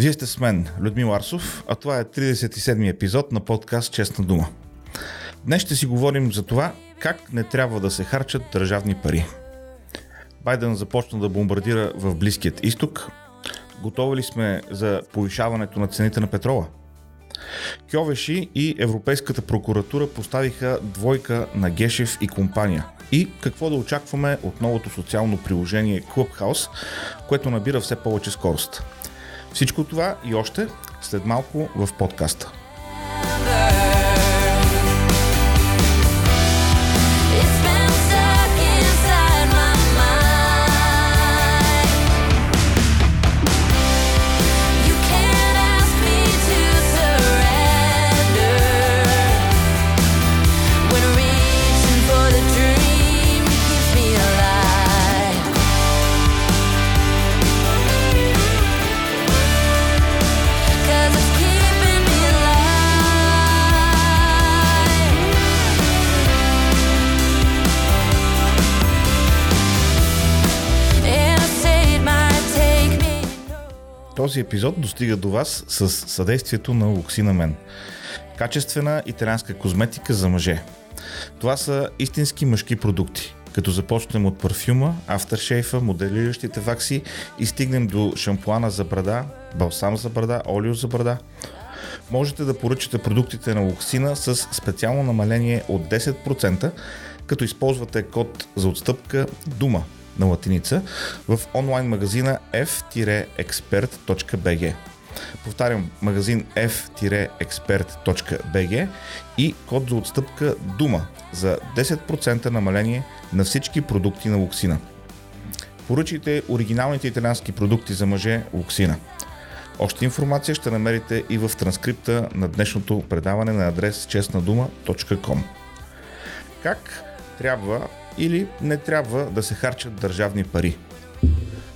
Вие сте с мен, Людмил Арсов, а това е 37-ми епизод на подкаст Честна дума. Днес ще си говорим за това как не трябва да се харчат държавни пари. Байден започна да бомбардира в Близкият изток. Готови ли сме за повишаването на цените на петрола? Кьовеши и Европейската прокуратура поставиха двойка на Гешев и компания. И какво да очакваме от новото социално приложение Clubhouse, което набира все повече скорост. Всичко това и още след малко в подкаста. Този епизод достига до вас с съдействието на Луксина Мен. Качествена италианска козметика за мъже. Това са истински мъжки продукти. Като започнем от парфюма, афтершейфа, моделиращите вакси и стигнем до шампуана за брада, балсам за брада, олио за брада. Можете да поръчате продуктите на Луксина с специално намаление от 10%, като използвате код за отстъпка ДУМА на латиница в онлайн магазина f-expert.bg. Повтарям, магазин f-expert.bg и код за отстъпка ДУМА за 10% намаление на всички продукти на Луксина. Поръчайте оригиналните италиански продукти за мъже Луксина. Още информация ще намерите и в транскрипта на днешното предаване на адрес честнадума.com. Как трябва или не трябва да се харчат държавни пари?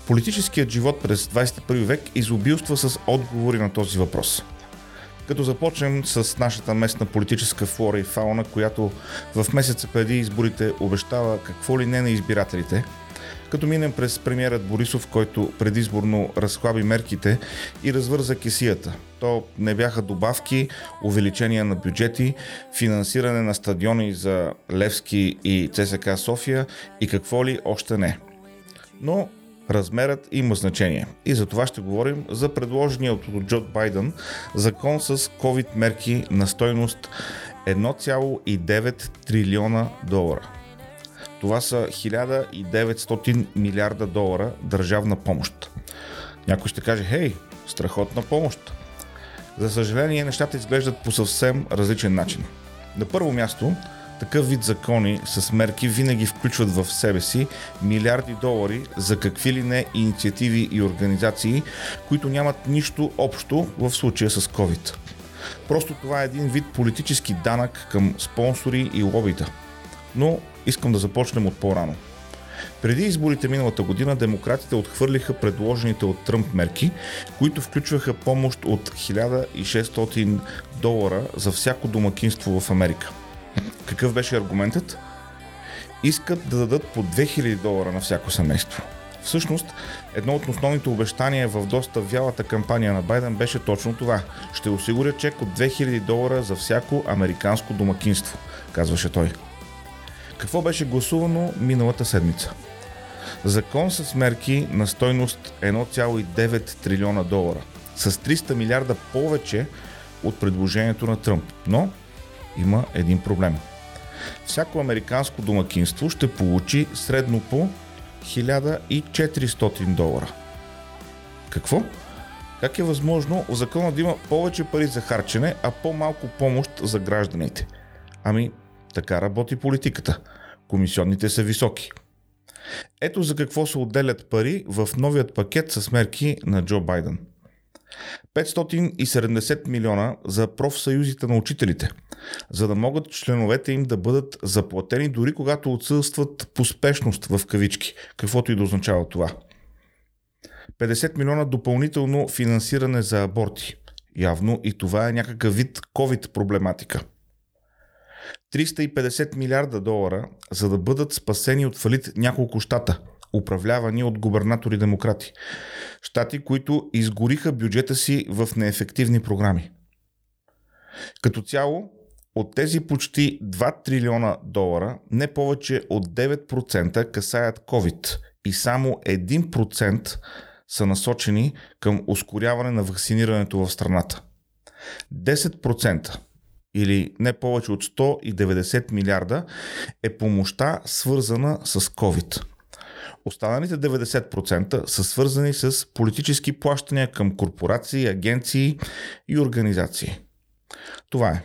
Политическият живот през 21 век изобилства с отговори на този въпрос. Като започнем с нашата местна политическа флора и фауна, която в месеца преди изборите обещава какво ли не на избирателите, като минем през премиерът Борисов, който предизборно разхлаби мерките и развърза кесията. То не бяха добавки, увеличение на бюджети, финансиране на стадиони за Левски и ЦСК София и какво ли още не. Но размерът има значение. И за това ще говорим за предложения от Джо Байден закон с COVID мерки на стойност 1,9 трилиона долара. Това са 1900 милиарда долара държавна помощ. Някой ще каже, хей, страхотна помощ. За съжаление, нещата изглеждат по съвсем различен начин. На първо място, такъв вид закони с мерки винаги включват в себе си милиарди долари за какви ли не инициативи и организации, които нямат нищо общо в случая с COVID. Просто това е един вид политически данък към спонсори и лобита. Но искам да започнем от по-рано. Преди изборите миналата година демократите отхвърлиха предложените от Тръмп мерки, които включваха помощ от 1600 долара за всяко домакинство в Америка. Какъв беше аргументът? Искат да дадат по 2000 долара на всяко семейство. Всъщност, едно от основните обещания в доста вялата кампания на Байден беше точно това. Ще осигуря чек от 2000 долара за всяко американско домакинство, казваше той. Какво беше гласувано миналата седмица? Закон с мерки на стойност 1,9 трилиона долара. С 300 милиарда повече от предложението на Тръмп. Но има един проблем. Всяко американско домакинство ще получи средно по 1400 долара. Какво? Как е възможно в закона да има повече пари за харчене, а по-малко помощ за гражданите? Ами, така работи политиката. Комисионните са високи. Ето за какво се отделят пари в новият пакет с мерки на Джо Байден. 570 милиона за профсъюзите на учителите, за да могат членовете им да бъдат заплатени дори когато отсъстват по спешност в кавички, каквото и да означава това. 50 милиона допълнително финансиране за аборти. Явно и това е някакъв вид COVID проблематика. 350 милиарда долара, за да бъдат спасени от фалит няколко щата. управлявани от губернатори демократи. Штати, които изгориха бюджета си в неефективни програми. Като цяло, от тези почти 2 трилиона долара, не повече от 9% касаят COVID и само 1% са насочени към ускоряване на вакцинирането в страната. 10% или не повече от 190 милиарда е помощта свързана с COVID. Останалите 90% са свързани с политически плащания към корпорации, агенции и организации. Това е.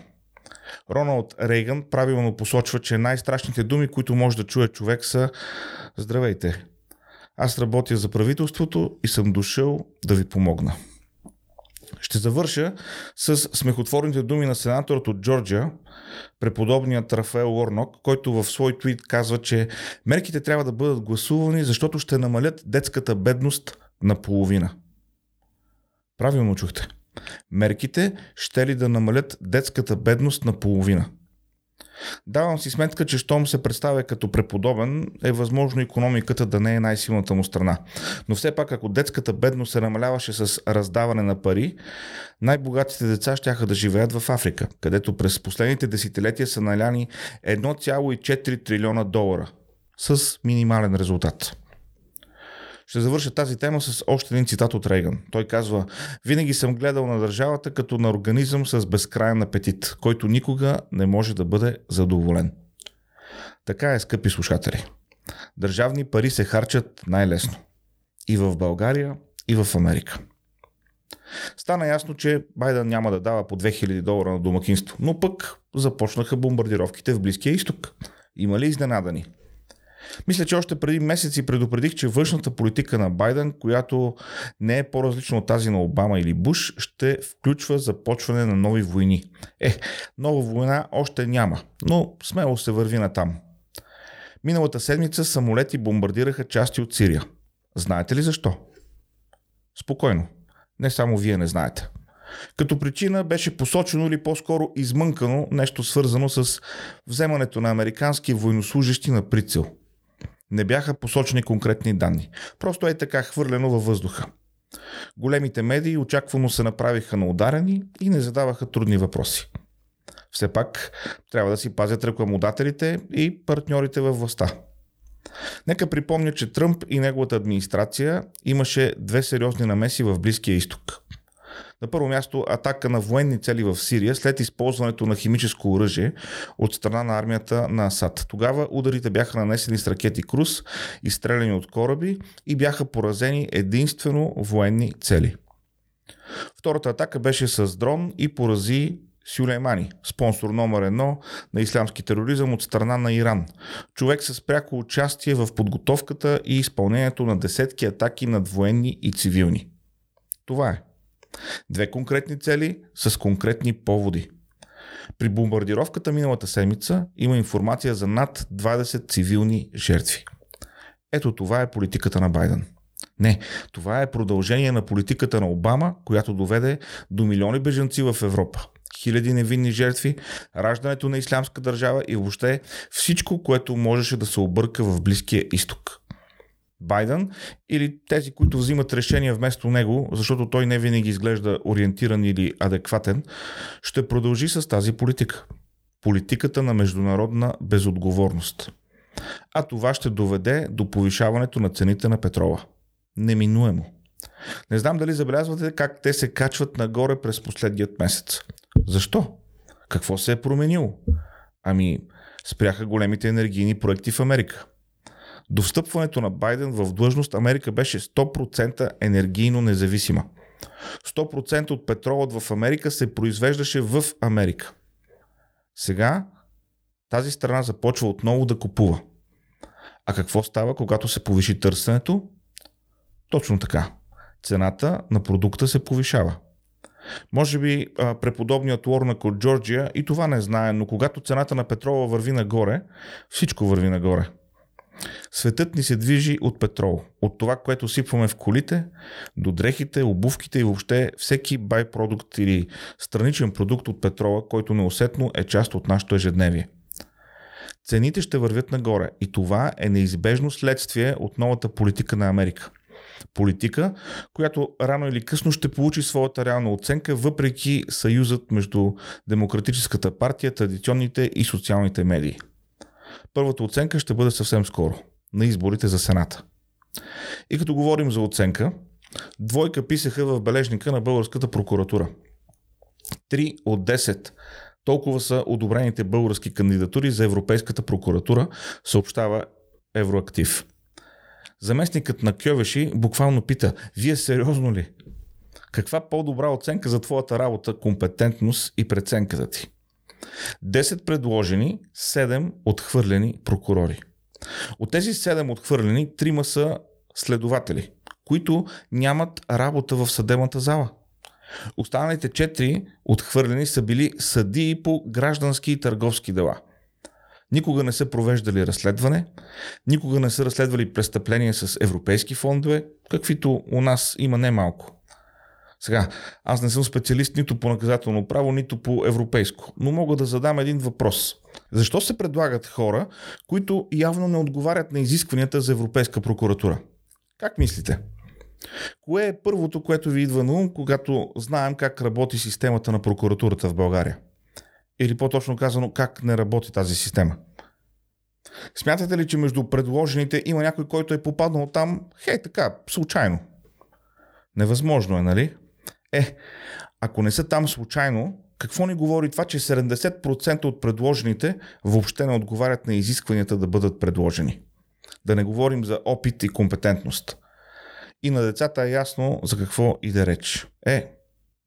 Роналд Рейган правилно посочва, че най-страшните думи, които може да чуе човек са Здравейте, аз работя за правителството и съм дошъл да ви помогна. Ще завърша с смехотворните думи на сенаторът от Джорджия, преподобният Рафаел Уорнок, който в свой твит казва, че мерките трябва да бъдат гласувани, защото ще намалят детската бедност на половина. Правилно чухте. Мерките ще ли да намалят детската бедност на половина. Давам си сметка, че щом се представя като преподобен, е възможно економиката да не е най-силната му страна. Но все пак, ако детската бедност се намаляваше с раздаване на пари, най-богатите деца ще да живеят в Африка, където през последните десетилетия са наляни 1,4 трилиона долара с минимален резултат. Ще завърша тази тема с още един цитат от Рейган. Той казва, винаги съм гледал на държавата като на организъм с безкрайен апетит, който никога не може да бъде задоволен. Така е, скъпи слушатели. Държавни пари се харчат най-лесно. И в България, и в Америка. Стана ясно, че Байден няма да дава по 2000 долара на домакинство, но пък започнаха бомбардировките в Близкия изток. Има ли изненадани? Мисля, че още преди месеци предупредих, че външната политика на Байден, която не е по-различна от тази на Обама или Буш, ще включва започване на нови войни. Е, нова война още няма, но смело се върви на там. Миналата седмица самолети бомбардираха части от Сирия. Знаете ли защо? Спокойно. Не само вие не знаете. Като причина беше посочено или по-скоро измънкано нещо свързано с вземането на американски военнослужащи на прицел – не бяха посочени конкретни данни. Просто е така хвърлено във въздуха. Големите медии очаквано се направиха на ударени и не задаваха трудни въпроси. Все пак трябва да си пазят рекламодателите и партньорите във властта. Нека припомня, че Тръмп и неговата администрация имаше две сериозни намеси в Близкия изток. На първо място атака на военни цели в Сирия след използването на химическо оръжие от страна на армията на Асад. Тогава ударите бяха нанесени с ракети Крус, изстреляни от кораби и бяха поразени единствено военни цели. Втората атака беше с дрон и порази Сюлеймани, спонсор номер едно на ислямски тероризъм от страна на Иран. Човек с пряко участие в подготовката и изпълнението на десетки атаки над военни и цивилни. Това е. Две конкретни цели с конкретни поводи. При бомбардировката миналата седмица има информация за над 20 цивилни жертви. Ето това е политиката на Байден. Не, това е продължение на политиката на Обама, която доведе до милиони бежанци в Европа. Хиляди невинни жертви, раждането на ислямска държава и въобще всичко, което можеше да се обърка в Близкия изток. Байден или тези, които взимат решения вместо него, защото той не винаги изглежда ориентиран или адекватен, ще продължи с тази политика. Политиката на международна безотговорност. А това ще доведе до повишаването на цените на петрола. Неминуемо. Не знам дали забелязвате как те се качват нагоре през последният месец. Защо? Какво се е променило? Ами, спряха големите енергийни проекти в Америка. До встъпването на Байден в длъжност Америка беше 100% енергийно независима. 100% от петролът в Америка се произвеждаше в Америка. Сега тази страна започва отново да купува. А какво става, когато се повиши търсенето? Точно така. Цената на продукта се повишава. Може би преподобният Уорнак от Джорджия и това не знае, но когато цената на петрола върви нагоре, всичко върви нагоре. Светът ни се движи от петрол, от това, което сипваме в колите, до дрехите, обувките и въобще всеки байпродукт или страничен продукт от петрола, който неусетно е част от нашето ежедневие. цените ще вървят нагоре и това е неизбежно следствие от новата политика на Америка. Политика, която рано или късно ще получи своята реална оценка, въпреки съюзът между Демократическата партия, традиционните и социалните медии. Първата оценка ще бъде съвсем скоро, на изборите за Сената. И като говорим за оценка, двойка писаха в бележника на българската прокуратура. 3 от 10 толкова са одобрените български кандидатури за Европейската прокуратура, съобщава Евроактив. Заместникът на Кьовеши буквално пита, вие сериозно ли? Каква по-добра оценка за твоята работа, компетентност и преценката ти? 10 предложени, 7 отхвърлени прокурори. От тези 7 отхвърлени, трима са следователи, които нямат работа в съдебната зала. Останалите 4 отхвърлени са били съдии по граждански и търговски дела. Никога не са провеждали разследване, никога не са разследвали престъпления с европейски фондове, каквито у нас има немалко. Сега, аз не съм специалист нито по наказателно право, нито по европейско, но мога да задам един въпрос. Защо се предлагат хора, които явно не отговарят на изискванията за Европейска прокуратура? Как мислите? Кое е първото, което ви идва на ум, когато знаем как работи системата на прокуратурата в България? Или по-точно казано, как не работи тази система? Смятате ли, че между предложените има някой, който е попаднал там, хей така, случайно? Невъзможно е, нали? Е, ако не са там случайно, какво ни говори това, че 70% от предложените въобще не отговарят на изискванията да бъдат предложени? Да не говорим за опит и компетентност. И на децата е ясно за какво и да реч. Е,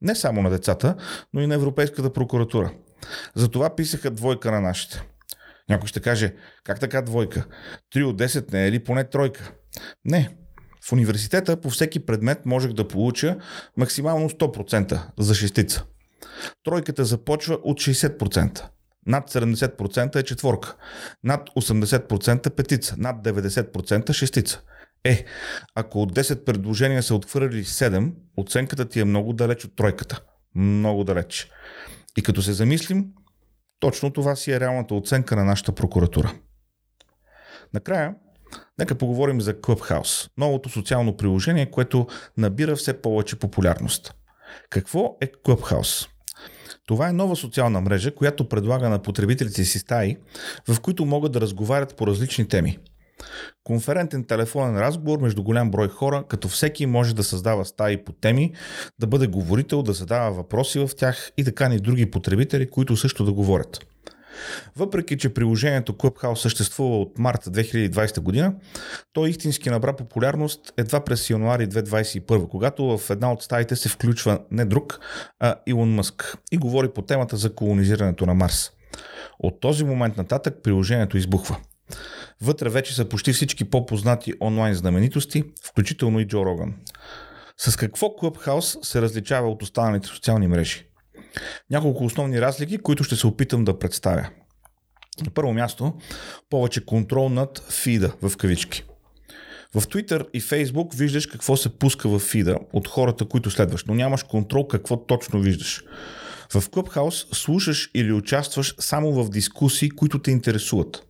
не само на децата, но и на Европейската прокуратура. Затова писаха двойка на нашите. Някой ще каже, как така двойка? Три от 10 не е ли поне тройка? Не. В университета по всеки предмет можех да получа максимално 100% за шестица. Тройката започва от 60%. Над 70% е четворка. Над 80% петица. Над 90% шестица. Е, ако от 10 предложения са отхвърли 7, оценката ти е много далеч от тройката. Много далеч. И като се замислим, точно това си е реалната оценка на нашата прокуратура. Накрая, нека поговорим за Clubhouse, новото социално приложение, което набира все повече популярност. Какво е Clubhouse? Това е нова социална мрежа, която предлага на потребителите си стаи, в които могат да разговарят по различни теми. Конферентен телефонен разговор между голям брой хора, като всеки може да създава стаи по теми, да бъде говорител, да задава въпроси в тях и да кани други потребители, които също да говорят. Въпреки, че приложението Clubhouse съществува от март 2020 година, то истински набра популярност едва през януари 2021, когато в една от стаите се включва не друг, а Илон Мъск и говори по темата за колонизирането на Марс. От този момент нататък приложението избухва. Вътре вече са почти всички по-познати онлайн знаменитости, включително и Джо Роган. С какво Clubhouse се различава от останалите социални мрежи? Няколко основни разлики, които ще се опитам да представя. На първо място, повече контрол над фида в кавички. В Twitter и Facebook виждаш какво се пуска в фида от хората, които следваш, но нямаш контрол какво точно виждаш. В Clubhouse слушаш или участваш само в дискусии, които те интересуват.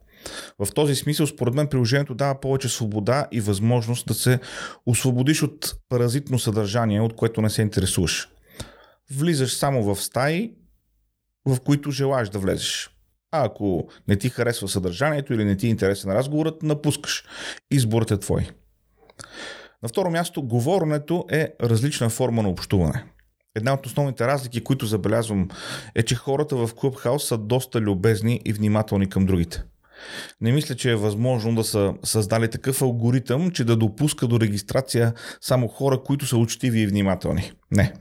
В този смисъл, според мен, приложението дава повече свобода и възможност да се освободиш от паразитно съдържание, от което не се интересуваш. Влизаш само в стаи, в които желаеш да влезеш. А ако не ти харесва съдържанието или не ти е интересен разговорът, напускаш. Изборът е твой. На второ място, говоренето е различна форма на общуване. Една от основните разлики, които забелязвам, е, че хората в Clubhouse са доста любезни и внимателни към другите. Не мисля, че е възможно да са създали такъв алгоритъм, че да допуска до регистрация само хора, които са учтиви и внимателни. Не.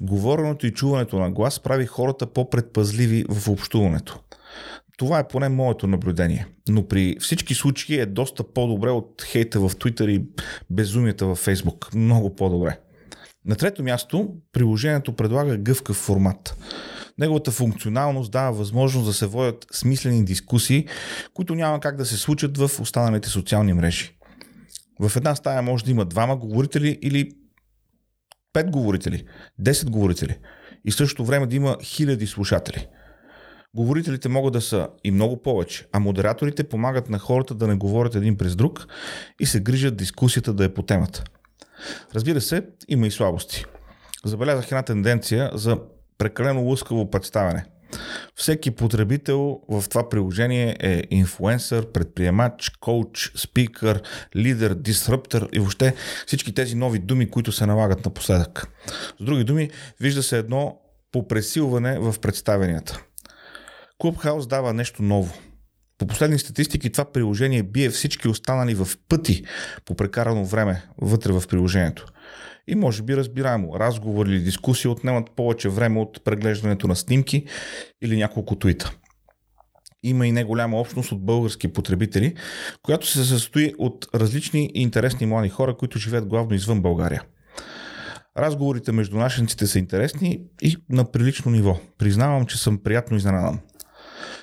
Говоренето и чуването на глас прави хората по-предпазливи в общуването. Това е поне моето наблюдение. Но при всички случаи е доста по-добре от хейта в Twitter и безумията в Facebook. Много по-добре. На трето място, приложението предлага гъвкав формат. Неговата функционалност дава възможност да се водят смислени дискусии, които няма как да се случат в останалите социални мрежи. В една стая може да има двама говорители или пет говорители, 10 говорители и същото време да има хиляди слушатели. Говорителите могат да са и много повече, а модераторите помагат на хората да не говорят един през друг и се грижат дискусията да е по темата. Разбира се, има и слабости. Забелязах една тенденция за прекалено лъскаво представяне. Всеки потребител в това приложение е инфлуенсър, предприемач, коуч, спикър, лидер, дисръптор и въобще всички тези нови думи, които се налагат напоследък. С други думи, вижда се едно попресилване в представенията. Clubhouse дава нещо ново. По последни статистики това приложение бие всички останали в пъти по прекарано време вътре в приложението. И може би разбираемо, разговори или дискусии отнемат повече време от преглеждането на снимки или няколко твита. Има и неголяма общност от български потребители, която се състои от различни и интересни млади хора, които живеят главно извън България. Разговорите между нашенците са интересни и на прилично ниво. Признавам, че съм приятно изненадан.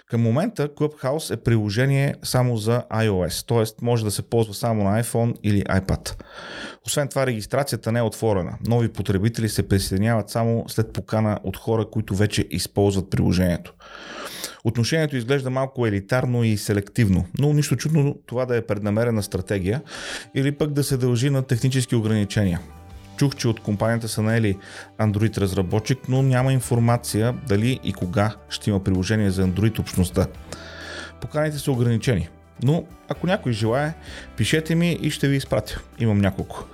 Към момента Clubhouse е приложение само за iOS, т.е. може да се ползва само на iPhone или iPad. Освен това, регистрацията не е отворена. Нови потребители се присъединяват само след покана от хора, които вече използват приложението. Отношението изглежда малко елитарно и селективно, но нищо чудно това да е преднамерена стратегия или пък да се дължи на технически ограничения. Чух, че от компанията са наели Android разработчик, но няма информация дали и кога ще има приложение за Android общността. Поканите са ограничени. Но ако някой желая, пишете ми и ще ви изпратя. Имам няколко.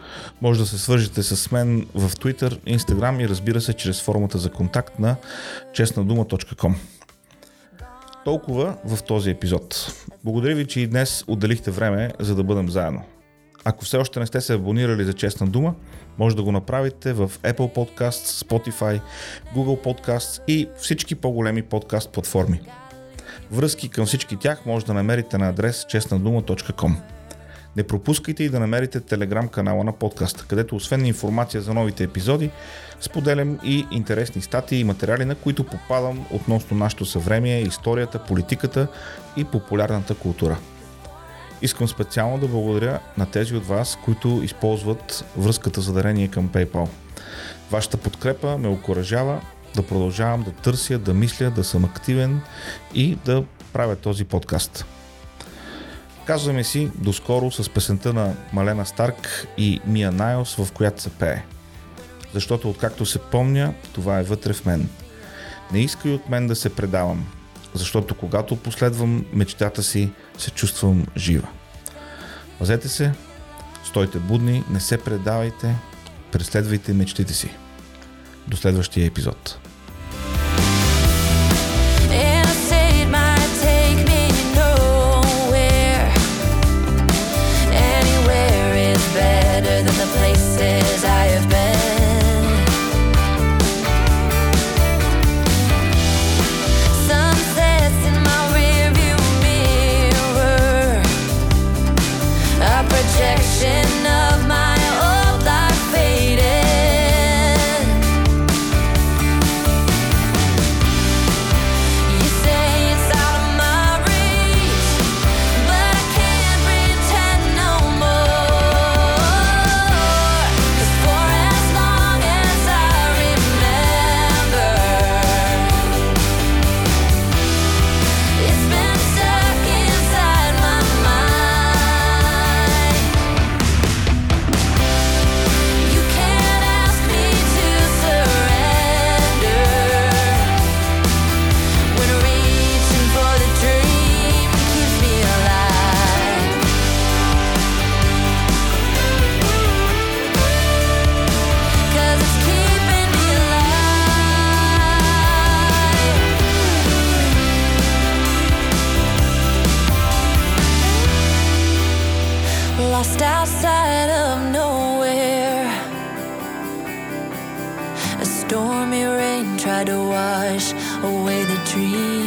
Може да се свържете с мен в Twitter, Instagram и разбира се чрез формата за контакт на честнадума.com. Толкова в този епизод. Благодаря ви, че и днес отделихте време, за да бъдем заедно. Ако все още не сте се абонирали за Честна дума, може да го направите в Apple Podcasts, Spotify, Google Podcasts и всички по-големи подкаст платформи. Връзки към всички тях може да намерите на адрес честнадума.com. Не пропускайте и да намерите телеграм канала на подкаста, където освен информация за новите епизоди, споделям и интересни статии и материали, на които попадам относно нашето съвремие, историята, политиката и популярната култура. Искам специално да благодаря на тези от вас, които използват връзката за дарение към PayPal. Вашата подкрепа ме окоръжава да продължавам да търся, да мисля, да съм активен и да правя този подкаст. Казваме си доскоро с песента на Малена Старк и Мия Найлс, в която се пее. Защото откакто се помня, това е вътре в мен. Не искай от мен да се предавам, защото когато последвам мечтата си, се чувствам жива. Пазете се, стойте будни, не се предавайте, преследвайте мечтите си. До следващия епизод. Lost outside of nowhere. A stormy rain tried to wash away the dream.